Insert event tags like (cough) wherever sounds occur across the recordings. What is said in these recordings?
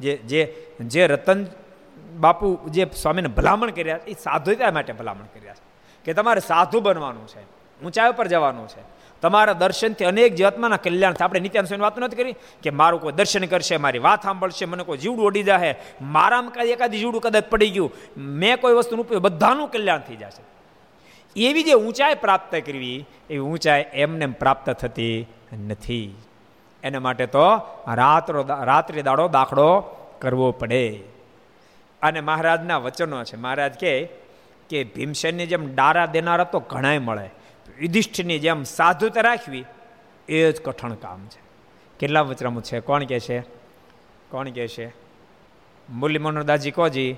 જે જે જે રતન બાપુ જે સ્વામીને ભલામણ કર્યા એ સાધુતા માટે ભલામણ કર્યા છે. કે તમારે સાધુ બનવાનું છે, ઊંચાઈ ઉપર જવાનું છે. તમારા દર્શનથી અનેક જીવાત્માના કલ્યાણ થાય. આપણે નિત્યાન વાત નથી કરી કે મારું કોઈ દર્શન કરશે, મારી વાત સાંભળશે, મને કોઈ જીવડું ઓડી જાહે. મારામાં કાંઈ એકાદી જીવડું કદાચ પડી ગયું. મેં કોઈ વસ્તુનું ઉપયોગ, બધાનું કલ્યાણ થઈ જશે. એવી જે ઊંચાઈ પ્રાપ્ત કરવી એવી ઊંચાઈ એમને પ્રાપ્ત થતી નથી. એના માટે તો રાત્રો રાત્રિ દાડો દાખલો કરવો પડે. અને મહારાજના વચનો છે. મહારાજ કે કે ભીમસેનની જેમ ડારા દેનારા તો ઘણાય મળે. યુધિષ્ઠિરની જેમ સાધુતા રાખવી એ જ કઠણ કામ છે. કેટલા વચરામું છે? કોણ કે છે? કોણ કે છે? મુરલી મનોરદાસજી કોજી?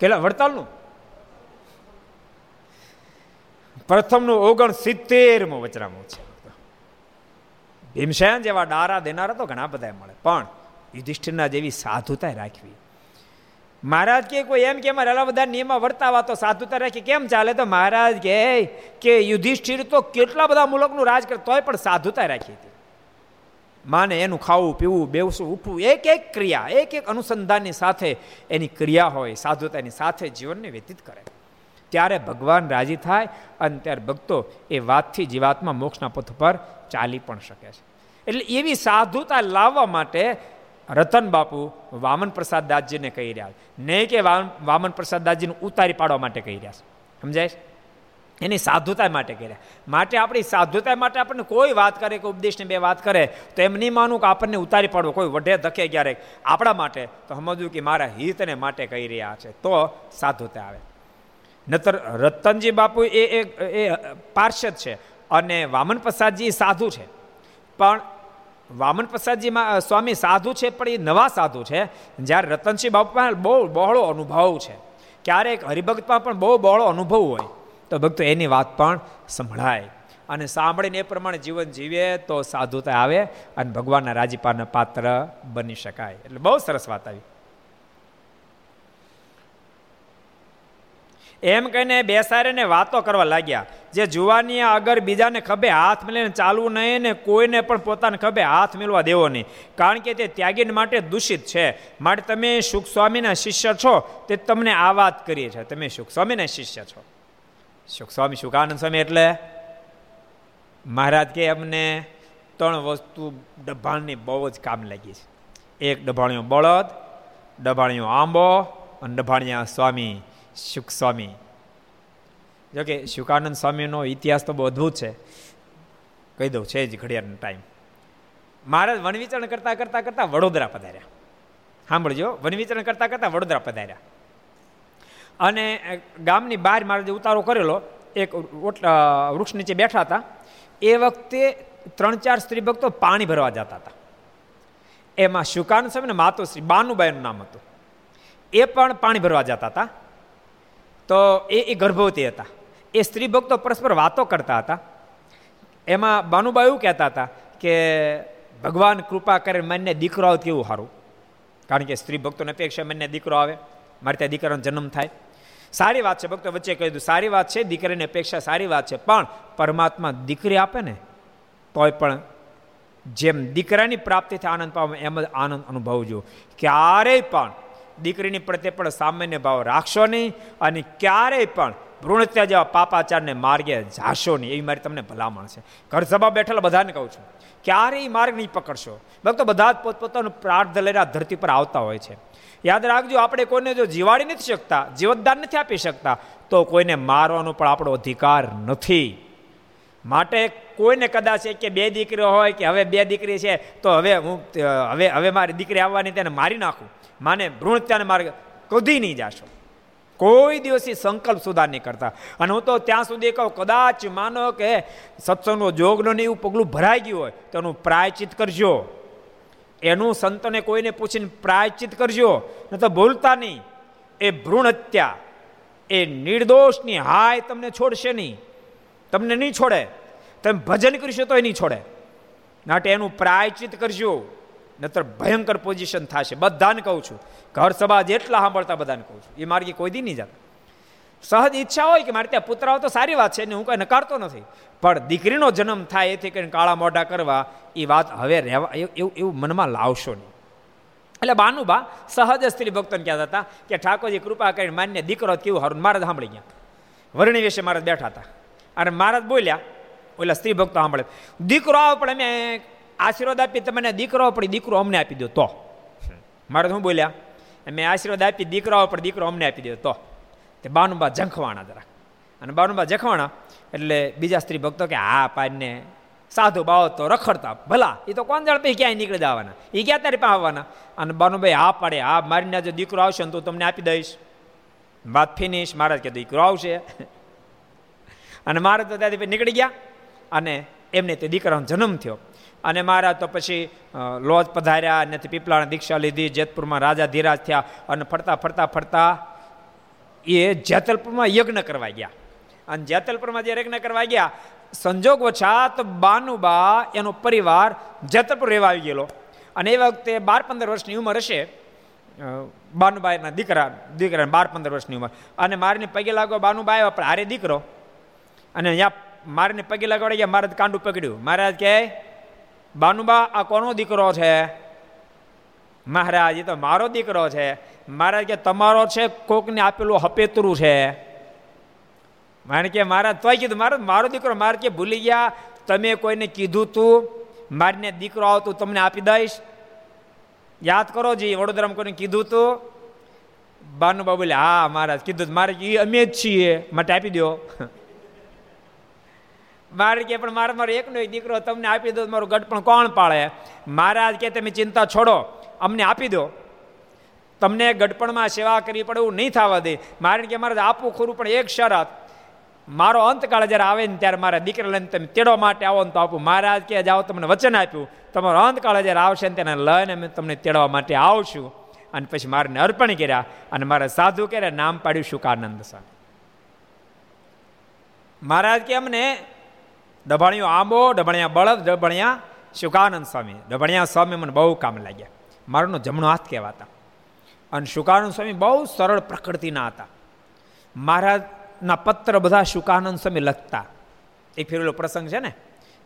કેટલા? વડતાલનું? પ્રથમનું ઓગણ સિત્તેરમું વચરામું છે. ભીમસેન જેવા ડારા દેનારા તો ઘણા બધા મળે. પણ યુધિષ્ઠિરના જેવી સાધુતા રાખવી. મહારાજ કે કોઈ એમ કે અમારે એટલા બધા નિયમમાં વર્તાવા, તો સાધુતા રાખી. કેમ ચાલે? તો મહારાજ કહે કે યુધિષ્ઠિર તો કેટલા બધા મુલકનું રાજ કરે, તોય પણ સાધુતા રાખી હતી. માને એનું ખાવું, પીવું બેવસું ઉઠવું, એક એક ક્રિયા, એક એક અનુસંધાનની સાથે એની ક્રિયા હોય, સાધુતાની સાથે જીવનને વ્યતીત કરે. ત્યારે ભગવાન રાજી થાય અને ત્યારે ભક્તો એ વાતથી જીવાત્મા મોક્ષના પથ પર ચાલી પણ શકે છે. એટલે એવી સાધુતા લાવવા માટે રતન બાપુ વામન પ્રસાદ દાસજીને કહી રહ્યા છે. નહીં કે વામન પ્રસાદ દાસજીને ઉતારી પાડવા માટે કહી રહ્યા છે. સમજાય એની સાધુતા માટે કર્યા માટે આપણી સાધુતા માટે આપણને કોઈ વાત કરે કે ઉપદેશને બે વાત કરે, તો એમ નહીં માનું કે આપણને ઉતારી પાડવો, કોઈ વઢે ધકે ક્યારેક. આપણા માટે તો સમજવું કે મારા હિતને માટે કહી રહ્યા છે. તો સાધુતા આવે. નતર રતનજી બાપુ એ એ પાર્ષદ છે અને વામન પ્રસાદજી સાધુ છે. પણ વામન પ્રસાદજીમાં સ્વામી સાધુ છે, પણ એ નવા સાધુ છે જ્યારે રતનસિંહ બાપુમાં બહુ બહોળો અનુભવ છે. ક્યારેક હરિભક્તમાં પણ બહુ બહોળો અનુભવ હોય, તો ભક્તો એની વાત પણ સંભળાય. અને સાંભળીને એ પ્રમાણે જીવન જીવે તો સાધુતા આવે અને ભગવાનના રાજીપાના પાત્ર બની શકાય. એટલે બહુ સરસ વાત આવી. એમ કહીને બેસાડીને વાતો કરવા લાગ્યા. જે જુવાની અગર બીજાને ખભે હાથ મેળવીને ચાલવું નહીં ને કોઈને પણ પોતાને ખભે હાથ મેળવા દેવો નહીં. કારણ કે તે ત્યાગીન માટે દૂષિત છે. માટે તમે સુખ સ્વામીના શિષ્ય છો, તે તમને આ વાત કરીએ છે. તમે સુખ સ્વામીના શિષ્ય છો. સુખ સ્વામી સુખાનંદ સ્વામી એટલે? મહારાજ કે અમને ત્રણ વસ્તુ ડભાણની બહુ જ કામ લાગી છે. એક ડભાણિયો બળદ, ડભાણિયો આંબો અને ડભાણિયા સ્વામી. સુખ સ્વામી જોકે શુકાનંદ સ્વામીનો ઇતિહાસ તો બહુ અદ્ભુત છે. કહી દઉં, છે જ ઘડિયાળનો ટાઈમ મહારાજ વનવિચરણ કરતા કરતા કરતા વડોદરા પધાર્યા. સાંભળજો, વનવિચરણ કરતા કરતા વડોદરા પધાર્યા. અને ગામની બહાર મહારાજે ઉતારો કરેલો, એક વૃક્ષ નીચે બેઠા હતા. એ વખતે ત્રણ ચાર સ્ત્રી ભક્તો પાણી ભરવા જતા હતા. એમાં શુકાનંદ સ્વામી ને માતોશ્રી બાનુબાઈનું નામ હતું. એ પણ પાણી ભરવા જતા હતા. તો એ એ ગર્ભવતી હતા. એ સ્ત્રી ભક્તો પરસ્પર વાતો કરતા હતા. એમાં બાનુબા એવું કહેતા હતા કે, ભગવાન કૃપા કરે મને દીકરો આવે કેવું સારું. કારણ કે સ્ત્રી ભક્તોને અપેક્ષા મને દીકરો આવે. મારે ત્યાં દીકરાનો જન્મ થાય. સારી વાત છે ભક્તો વચ્ચે કહી દઉં, સારી વાત છે, દીકરીની અપેક્ષા સારી વાત છે, પણ પરમાત્મા દીકરી આપે ને, તોય પણ જેમ દીકરાની પ્રાપ્તિથી આનંદ પામે એમ જ આનંદ અનુભવજો. ક્યારેય પણ દીકરીની પ્રત્યે પણ સામાન્ય ભાવ રાખશો નહીં અને ક્યારેય પણ ભ્રૂણત્યા જેવા પાપાચારને માર્ગે જાશો નહીં. એવી મારી તમને ભલામણ છે. ઘર સભા બેઠેલા બધાને કહું છું, ક્યારેય માર્ગ નહીં પકડશો. ભક્તો બધા જ પોતપોતાનું પ્રાર્થ લઈને આ ધરતી પર આવતા હોય છે. યાદ રાખજો, આપણે કોઈને જો જીવાડી નથી શકતા, જીવતદાન નથી આપી શકતા, તો કોઈને મારવાનો પણ આપણો અધિકાર નથી. માટે કોઈને કદાચ કે બે દીકરીઓ હોય કે હવે બે દીકરી છે, તો હવે હું હવે હવે મારી દીકરી આવવાની તેને મારી નાખું. માને ભ્રૂણત્યાને માર્ગ કદી નહીં જાશો. કોઈ દિવસથી સંકલ્પ સુધાર નહીં કરતા. અને હું તો ત્યાં સુધી કહું, કદાચ માનો કે સત્સંગનો જોગનો ને એવું પગલું ભરાઈ ગયું હોય, તો એનું પ્રાયચિત કરજો. એનું સંતને કોઈને પૂછીને પ્રાયચિત કરજો. ન તો ભૂલતા નહીં. એ ભ્રૂણ હત્યા એ નિર્દોષની હાય તમને છોડશે નહીં. તમને નહીં છોડે. તમે ભજન કરશો તો એ નહીં છોડે. માટે એનું પ્રાયચિત કરજો. નતર ભયંકર પોઝિશન થશે. બધાને કહું છું ઘર સભા જેટલા સાંભળતા બધાને કહું છું. એ માર્ગી કોઈ દી નહીં જતા. સહજ ઈચ્છા હોય કે મારે ત્યાં પુત્ર તો સારી વાત છે ને હું કંઈ નકારતો નથી. પણ દીકરીનો જન્મ થાય એથી કરીને કાળા મોઢા કરવા એ વાત હવે રહેવા એવું એવું મનમાં લાવશો નહીં. એટલે બાનુબા સહજ સ્ત્રી ભક્તોને કહેતા હતા કે ઠાકોરજી કૃપા કરીને માન્ય દીકરો કેવું હારું મહારાજ સાંભળી ગયા. વર્ણી વિશે મહારાજ બેઠા હતા. અને મહારાજ બોલ્યા, ઓલા સ્ત્રી ભક્તો સાંભળે, દીકરો આવે પણ અમે આશીર્વાદ આપી તમને દીકરો, પણ દીકરો અમને આપી દો, તો. મારે શું બોલ્યા? મેં આશીર્વાદ આપી દીકરાઓ, પણ દીકરો અમને આપી દો, તો. તે બાનુબા ઝંખવાણા જરા અને બાનુબા ઝંખવાણા એટલે બીજા સ્ત્રી ભક્તો કે, હા પાડને સાધુ બાવો તો રખડતા ભલા એ તો કોણ જાણ પછી ક્યાંય નીકળી જવાના. એ ક્યાં તારી પાસે આવવાના? અને બાનુભાઈ હા, પાડે, હા મારીને જો દીકરો આવશે ને તો તમને આપી દઈશ. વાત ફિનિશ મહારાજ કે, દીકરો આવશે. અને મહારાજ તો ત્યાંથી નીકળી ગયા. અને એમને તે દીકરાનો જન્મ થયો. અને મહારાજ તો પછી લોજ પધાર્યા અને પીપળાની દીક્ષા લીધી, જેતપુરમાં રાજા ધીરાજ થયા અને ફરતા ફરતા ફરતા એ જેતલપુરમાં યજ્ઞ કરવા ગયા. અને જેતલપુરમાં જે યજ્ઞ કરવા ગયા, સંજોગ વછાત બાનુબા એનો પરિવાર જેતલપુર રહેવા આવી ગયેલો. અને એ વખતે બાર પંદર વર્ષની ઉંમર હશે. બાનુબાઈના દીકરા દીકરા બાર પંદર વર્ષની ઉંમર. અને મારીને પગે લાગો બાનુબા આવ્યો, પણ હારે દીકરો. અને અહીંયા મારીને પગે લગાવડે ગયા મહારાજ કાંડું પકડ્યું. મહારાજ કહે બાનુબા, આ કોનો દીકરો છે? મહારાજ, એ તો મારો દીકરો છે. મહારાજ કે, તમારો છે, કોકને આપેલું હપેતરું છે. મારે કે, મહારાજ, તોય કીધું, મારો મારો દીકરો, મારે કે, ભૂલી ગયા. તમે કોઈને કીધું તું, મારીને દીકરો આવતું તમને આપી દઈશ. યાદ કરો જી વડોદરામાં કોઈને કીધું તું. બાનુબા બોલે હા, મહારાજ, કીધું મારે એ અમે જ છીએ. માટે આપી દો મારે કે, પણ મારે મારો એકનો એક દીકરો તમને આપી દો, મારું ગઢ પણ કોણ પાળે મહારાજ કે તમે ચિંતા છોડો, અમને આપી દો. તમને ગઢપણમાં સેવા કરવી પડે એવું નહીં થવા દે. મારે કે મારે આપવું ખરું, પણ એક શરત. મારો અંતકાળ જ્યારે આવે ને ત્યારે મારા દીકરા લઈને તમે તેડવા માટે આવો ને તો આપું. મહારાજ કે જાઓ તમને વચન આપ્યું. તમારો અંતકાળ જ્યારે આવશે ને તેને લઈને અમે તમને તેડવા માટે આવશું. અને પછી મારને અર્પણ કર્યા અને મારા સાધુ કર્યા, નામ પાડ્યું શુકાનંદ સ્વામી મહારાજ કે, અમને ડભાણિયો આંબો ડભણિયા બળદ ડભણિયા શુકાનંદ સ્વામી. ડભણિયા સ્વામી મને બહુ કામ લાગ્યા. મારોનો જમણો હાથ કહેવાતા. અને શુકાનંદ સ્વામી બહુ સરળ પ્રકૃતિના હતા. મહારાજના પત્ર બધા શુકાનંદ સ્વામી લખતા. એક ફેરેલો પ્રસંગ છે ને?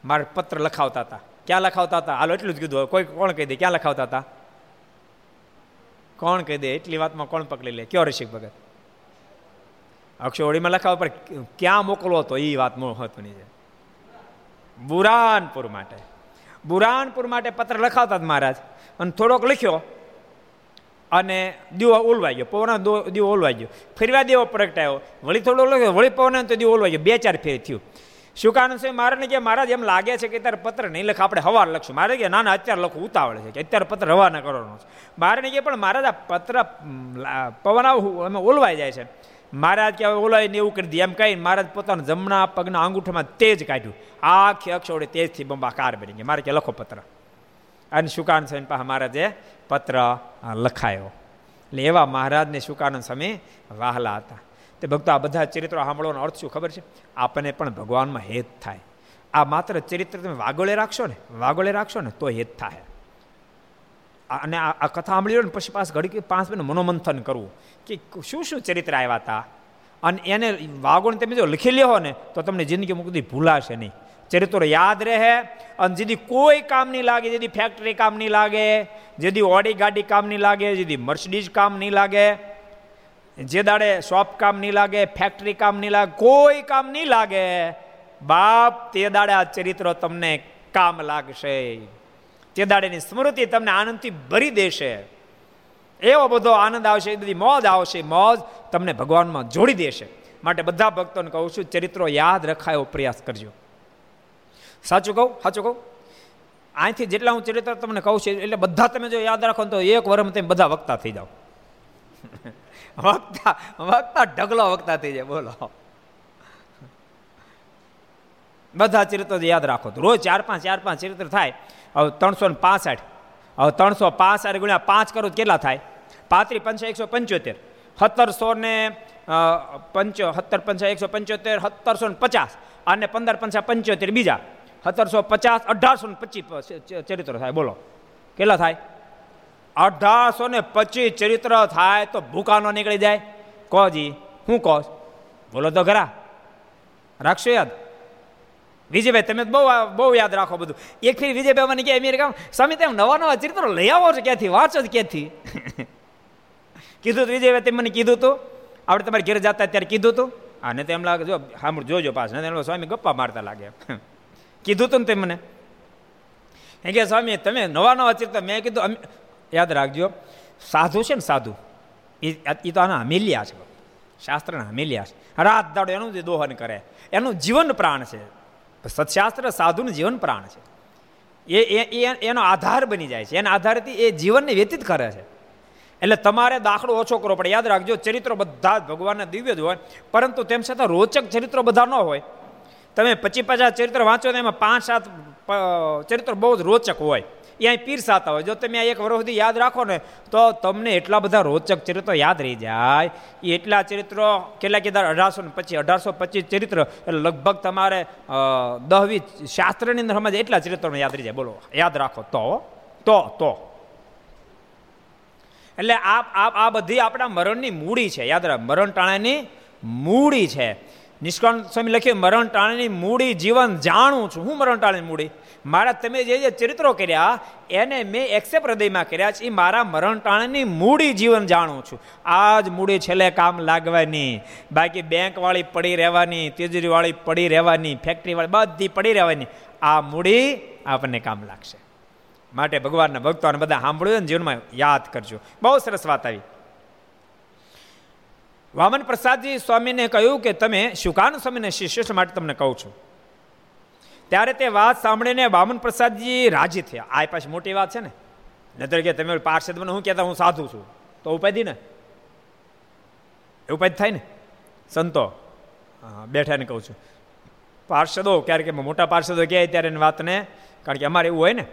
મારે પત્ર લખાવતા હતા. ક્યાં લખાવતા હતા? હાલો, એટલું જ કીધું કોઈ કોણ કહી દે? ક્યાં લખાવતા હતા? કોણ કહી દે? એટલી વાતમાં કોણ પકડી લે? કયો રસિક ભગત? અક્ષોડીમાં લખાવ, પણ ક્યાં મોકલવો હતો એ વાત મહત્વની છે. બુરાનપુર માટે. બુરાનપુર માટે પત્ર લખાવતા મહારાજ. અને થોડોક લખ્યો અને દીવો ઓલવાઈ ગયો, પવન દીવો ઓલવાઈ ગયો. ફેરવા દેવો પ્રગટાયો. વળી થોડો લખ્યો, વળી પવન તો દીવો ઓલવાઈ ગયો, બે ચાર ફેર થયું. શુકાનંદ સ્વામી મારે કે મહારાજ, એમ લાગે છે કે ત્યારે પત્ર નહીં લખ, આપણે હવાર લખશું. મારે કે ના ના, અત્યારે લખું ઉતાવળ છે કે અત્યારે પત્ર રવાના કરવાનો છે. મારે કે પણ મહારાજ, આ પત્ર પવન આવું અમે ઓલવાઈ જાય છે. મહારાજ કે ઓલાઈને એવું કરી દે. એમ કહીને મહારાજ પોતાના જમણા પગના અંગૂઠામાં તેજ કાઢ્યું. આખી અક્ષોડે તેજથી બંબાકાર બની ગયા. મારે કે લખો પત્ર. અને શુકાનંદ સ્વામી પાસે મહારાજે પત્ર લખાયો. એટલે એવા મહારાજને શુકાનંદ સ્વામી વાહલા હતા. તે ભક્તો આ બધા ચરિત્રો સાંભળવાનો અર્થ શું ખબર છે? આપણને પણ ભગવાનમાં હેત થાય. આ માત્ર ચરિત્ર તમે વાગોળે રાખશો ને? વાગોળે રાખશો ને તો હેત થાય. અને આ કથા સાંભળી ને પછી પાસ ઘડી પાંચ મિનિટ મનોમંથન કરવું કે શું શું ચરિત્ર આવ્યા હતા? અને એને વાગોને તમે જો લખી લ્યો ને, તો તમને જિંદગી મુક્તિ ભૂલાશે નહીં. ચરિત્રો યાદ રહે અને જેથી કોઈ કામ નહીં લાગે, જેથી ફેક્ટરી કામ નહીં લાગે, જેથી ઓડી ગાડી કામ નહીં લાગે, જેથી મર્સિડીઝ કામ નહીં લાગે, જે દાડે શોપ કામ નહીં લાગે ફેક્ટરી કામ નહીં લાગે, કોઈ કામ નહીં લાગે. બાપ, તે દાડે આ ચરિત્રો તમને કામ લાગશે. તે દાડેની સ્મૃતિ તમને આનંદથી ભરી દેશે. એવો બધો આનંદ આવશે, એ બધી મોજ આવશે, મોજ તમને ભગવાનમાં જોડી દેશે. માટે બધા ભક્તોને કહું છું, ચરિત્રો યાદ રખાય એવો પ્રયાસ કરજો. સાચું કહું? સાચું કહું? અહીંથી જેટલા હું ચરિત્ર તમને કહું છું, એટલે બધા તમે જો યાદ રાખો તો એક વર્ષમાં તમે બધા વક્તા થઈ જાઓ. (laughs) વક્તા વક્તા ઢગલો વક્તા થઈ જાય, બોલો. બધા ચરિત્ર યાદ રાખો તો. રોજ ચાર પાંચ ચાર પાંચ ચરિત્ર થાય. હવે ત્રણસો ને પાસઠ. હવે ત્રણસો પાસઠ ગુણ્યા પાંચ કરો કેટલા થાય? પાંત્રીસ પંચા એકસો પંચોતેર. સત્તરસો ને પંચો, સત્તર પંચા એકસો પંચોતેર, સત્તરસો ને પચાસ. અને પંદર પંચા પંચોતેર બીજા. સત્તરસો પચાસ, અઢારસો ને પચીસ ચરિત્ર થાય. બોલો. કેટલા થાય? અઢારસો ને પચીસ ચરિત્ર થાય તો ભૂકા ન નીકળી જાય. કોજી? હું કહો બોલો તો ખરા રાખશો યાદ? વિજયભાઈ, તમે બહુ બહુ યાદ રાખો બધું. એક ફેર વિજયભાઈ મને કે અમેરિકા સ્વામી તેમ નવા નવા ચિત્રો લઈ આવો છો ક્યાંથી? વાંચો ક્યાંથી? (laughs) કીધું હતું વિજયભાઈ, તમે મને કીધું હતું આપણે તમારે ઘેર જતા ત્યારે કીધું હતું અને તેમ લાગે, જો સાંભળ જોજો પાછ, ને સ્વામી ગપ્પા મારતા લાગે. (laughs) કીધું હતું ને તે મને. એ કે સ્વામી, તમે નવા નવા ચરિત્ર, મેં કીધું યાદ રાખજો, સાધુ છે ને સાધુ એ તો આના હમીલિયા છે. શાસ્ત્રના હમીલિયા છે. રાત દાડો એનું જે દોહન કરે. એનું જીવન પ્રાણ છે. સત્શાસ્ત્ર સાધુનું જીવન પ્રાણ છે. એ એનો આધાર બની જાય છે. એના આધારથી એ જીવનને વ્યતીત કરે છે. એટલે તમારે દાખલો ઓછો કરવો પડે. યાદ રાખજો, ચરિત્રો બધા જ ભગવાનના દિવ્ય જ હોય, પરંતુ તેમ છતાં રોચક ચરિત્રો બધા ન હોય. તમે પચીસ પચાસ ચરિત્ર વાંચો તો એમાં પાંચ સાત ચરિત્ર બહુ જ રોચક હોય. એ અહીં પીરસાતા હોય. જો તમે એક વર્ષ સુધી યાદ રાખો ને તો તમને એટલા બધા રોચક ચરિત્રો યાદ રહી જાય. એ એટલા ચરિત્રો કેટલા કીધા? અઢારસો ને પચીસ અઢારસો પચીસ ચરિત્ર. એટલે લગભગ તમારે દહવી શાસ્ત્રની અંદર સમજ એટલા ચરિત્રોને યાદ રહી જાય. બોલો, યાદ રાખો. તો તો તો. એટલે આ આ બધી આપણા મરણની મૂડી છે. યાદ રાખ, મરણ ટાણાની મૂડી છે. નિષ્કાળ સ્વામી લખ્યું મરણ ટાળની મૂડી જીવન જાણું છું. હું મરણ ટાળની મૂડી? મારા તમે જે જે ચરિત્રો કર્યા, એને મેં એક્સેપ્ટ હૃદયમાં કર્યા છે. એ મારા મરણ ટાણીની મૂડી જીવન જાણું છું. આ જ મૂડી છેલ્લે કામ લાગવાની. બાકી બેંકવાળી પડી રહેવાની, તિજોરીવાળી પડી રહેવાની, ફેક્ટરીવાળી બધી પડી રહેવાની. આ મૂડી આપણને કામ લાગશે. માટે ભગવાનના ભક્તોને બધા સાંભળ્યું ને જીવનમાં યાદ કરજો. બહુ સરસ વાત આવી. વામન પ્રસાદજી સ્વામીને કહ્યું કે તમે શુકાન સ્વામીને શિષ્ય માટે તમને કહું છું. ત્યારે તે વાત સાંભળીને વામન પ્રસાદજી રાજી થયા. આ પાછી મોટી વાત છે ને. નતર કે તમે પાર્ષદ મને હું કહેતા હું સાધુ છું. તો ઉપાધિ ને? ઉપાધિ થાય ને? સંતો. બેઠાને કહું છું. પાર્ષદો, ક્યારેક મોટા પાર્ષદો કહે ત્યારે એની વાતને, કારણ કે અમારે એવું હોય ને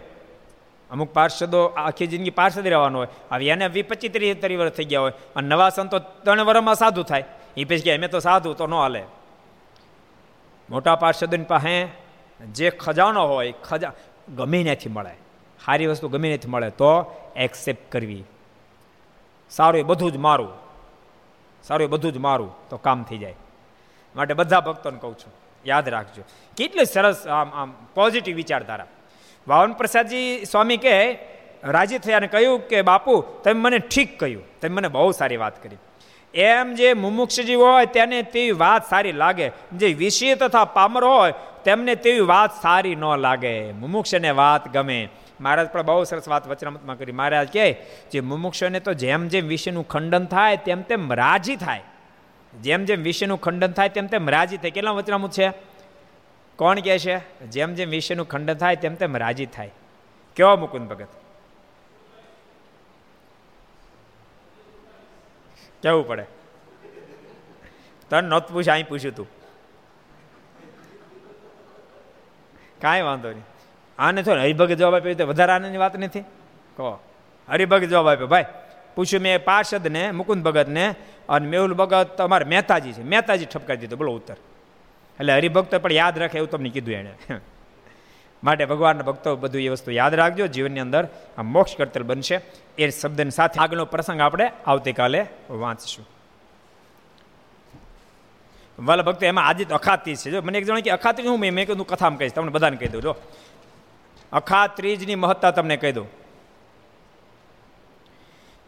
અમુક પાર્ષદો આખી જિંદગી પાર્ષદ રહેવાનો હોય. હવે એને વી પચીસ ત્રીસ ત્રીસ વર્ષ થઈ ગયા હોય. અને નવા સંતો ત્રણ વર્ષમાં સાધુ થાય. એ પછી કે અમે તો સાધુ, તો ન હાલે. મોટા પાર્ષદોની પાસે જે ખજાનો હોય, ખજા, ગમે ત્યાંથી મળે. સારી વસ્તુ ગમે ત્યાંથી મળે તો એક્સેપ્ટ કરવી. સારું એ બધું જ મારું. સારું એ બધું જ મારું. તો કામ થઈ જાય. માટે બધા ભક્તોને કહું છું, યાદ રાખજો. કેટલી સરસ આમ આમ પોઝિટિવ વિચારધારા. વાવન પ્રસાદજી સ્વામી કે રાજી થયા કહ્યું કે, બાપુ, તમે મને ઠીક કહ્યું. તમે મને બહુ સારી વાત કરી. એમ જે મુમુક્ષજી હોય, તેને તેવી વાત સારી લાગે. જે વિષય તથા પામર હોય, તેમને તેવી વાત સારી ન લાગે. મુમુક્ષને વાત ગમે. મહારાજ પણ બહુ સરસ વાત વચનામતમાં કરી. મહારાજ કહે, જે મુમુક્ષને તો જેમ જેમ વિષયનું ખંડન થાય, તેમ તેમ રાજી થાય. જેમ જેમ વિષયનું ખંડન થાય, તેમ તેમ રાજી થાય. કેટલા વચનામત છે? કોણ કહે છે? જેમ જેમ વિષયનું ખંડન થાય, તેમ તેમ રાજી થાય. કેવો મુકુંદ ભગત? કેવું પડે? તને નહોતું પૂછ અહીં પૂછ્યું તું. કાંઈ વાંધો નહીં. આને થોડું હરિભગત જવાબ આપ્યો તો વધારે આનંદની વાત નથી? કહો. હરિભગત જવાબ આપ્યો, ભાઈ, પૂછ્યું મેં પાર્ષદને, મુકુંદ ભગતને, અને મેહુલ ભગત અમારે મહેતાજી છે. મહેતાજી ઠપકારી દીધો. બોલો ઉત્તર. એટલે હરિભક્તો પણ યાદ રાખે એવું તમને કીધું એણે. માટે ભગવાનના ભક્તો બધું એ વસ્તુ યાદ રાખજો, જીવનની અંદર આ મોક્ષ કરતલ બનશે. એ શબ્દની સાથે આગળનો પ્રસંગ આપણે આવતીકાલે વાંચશું. વાલા ભક્તો, એમાં આજે તો અખાતી છે. જો મને એક જણ કે અખાત્રીજ હું મેં કીધું કથામાં કહીશ, તમને બધાને કહી દઉં, જો. અખાત્રીજની મહત્તા તમને કહી દઉં.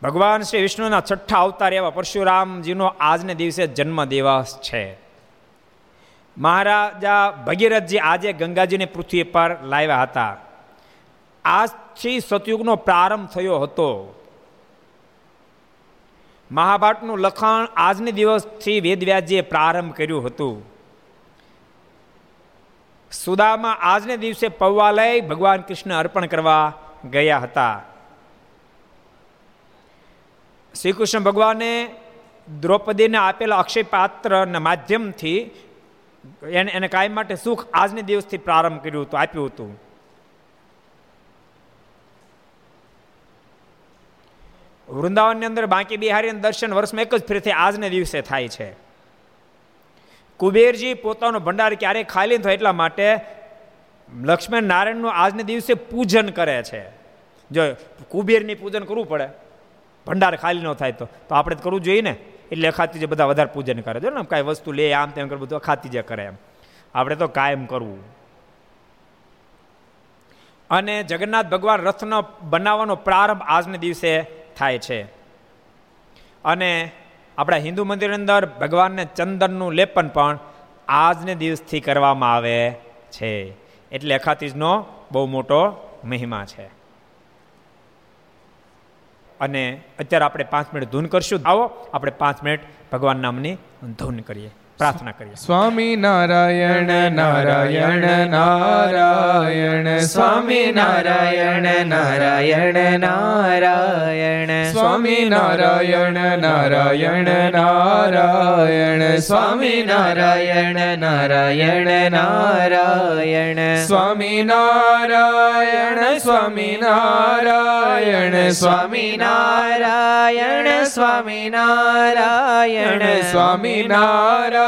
ભગવાન શ્રી વિષ્ણુના છઠ્ઠા અવતાર એવા પરશુરામજીનો આજને દિવસે જન્મ દિવસ છે. મહારાજા ભગીરથજી આજે ગંગાજીને પૃથ્વી પર લાવ્યા હતા. આજથી સતયુગનો પ્રારંભ થયો હતો. મહાભારતનું લખાણ આજની દિવસથી વેદવ્યાજીએ પ્રારંભ કર્યું હતું. સુદામાં આજને દિવસે પૌવાલય ભગવાન કૃષ્ણ અર્પણ કરવા ગયા હતા. શ્રી કૃષ્ણ ભગવાને દ્રૌપદીને આપેલા અક્ષય પાત્રના માધ્યમથી એને એને કાયમ માટે સુખ આજને દિવસથી પ્રારંભ કર્યું હતું, આપ્યું હતું. વૃંદાવનની અંદર બાંકી બિહારી દર્શન વર્ષમાં એક જ ફેરથી આજને દિવસે થાય છે. કુબેરજી પોતાનો ભંડાર ક્યારે ખાલી થાય એટલા માટે લક્ષ્મણ નારાયણનું આજને દિવસે પૂજન કરે છે. જો કુબેરની પૂજન કરવું પડે, ભંડાર ખાલી ન થાય તો આપણે કરવું જોઈએ ને. એટલે અખાતી જે બધા વધારે પૂજન કરે. છે ને કાંઈ વસ્તુ લે આમ તેમ કરે, બધું અખાતી જે કરે એમ. આપણે તો કાયમ કરવું. અને જગન્નાથ ભગવાન રથનો બનાવવાનો પ્રારંભ આજને દિવસે થાય છે. અને આપણા હિન્દુ મંદિરની અંદર ભગવાનને ચંદનનું લેપન પણ આજને દિવસથી કરવામાં આવે છે. એટલે અખાતીજનો બહુ મોટો મહિમા છે. અને અત્યારે આપણે પાંચ મિનિટ ધૂન કરશું. આવો, આપણે પાંચ મિનિટ ભગવાન નામની ધૂન કરીએ. પ્રાર્થના કરીએ. સ્વામી નારાયણ નારાયણ નારાયણ, સ્વામી નારાયણ નારાયણ નારાયણ, સ્વામી નારાયણ નારાયણ નારાયણ, સ્વામી નારાયણ નારાયણ નારાયણ, સ્વામી નારાયણ સ્વામી નારાયણ સ્વામી નારાયણ સ્વામી નારાયણ સ્વામી નારાયણ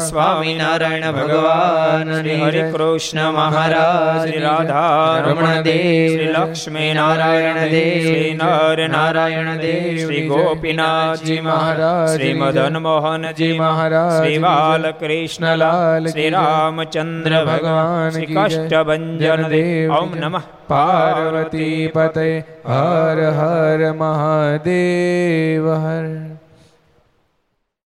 સ્વામિનારાયણ ભગવાન હરિ કૃષ્ણ મહારાજ રાધા રમણ દેવ લક્ષ્મી નારાયણ દેવ નર નારાયણ દેવ શ્રી ગોપીનાથજી મહારાજ શ્રી મદન મોહનજી મહારાજ શ્રી બાલકૃષ્ણલાલ શ્રી રામચંદ્ર ભગવાન શ્રી કષ્ટભંજન દેવ ઓમ નમઃ પાર્વતી પતે હર હર મહાદેવ હર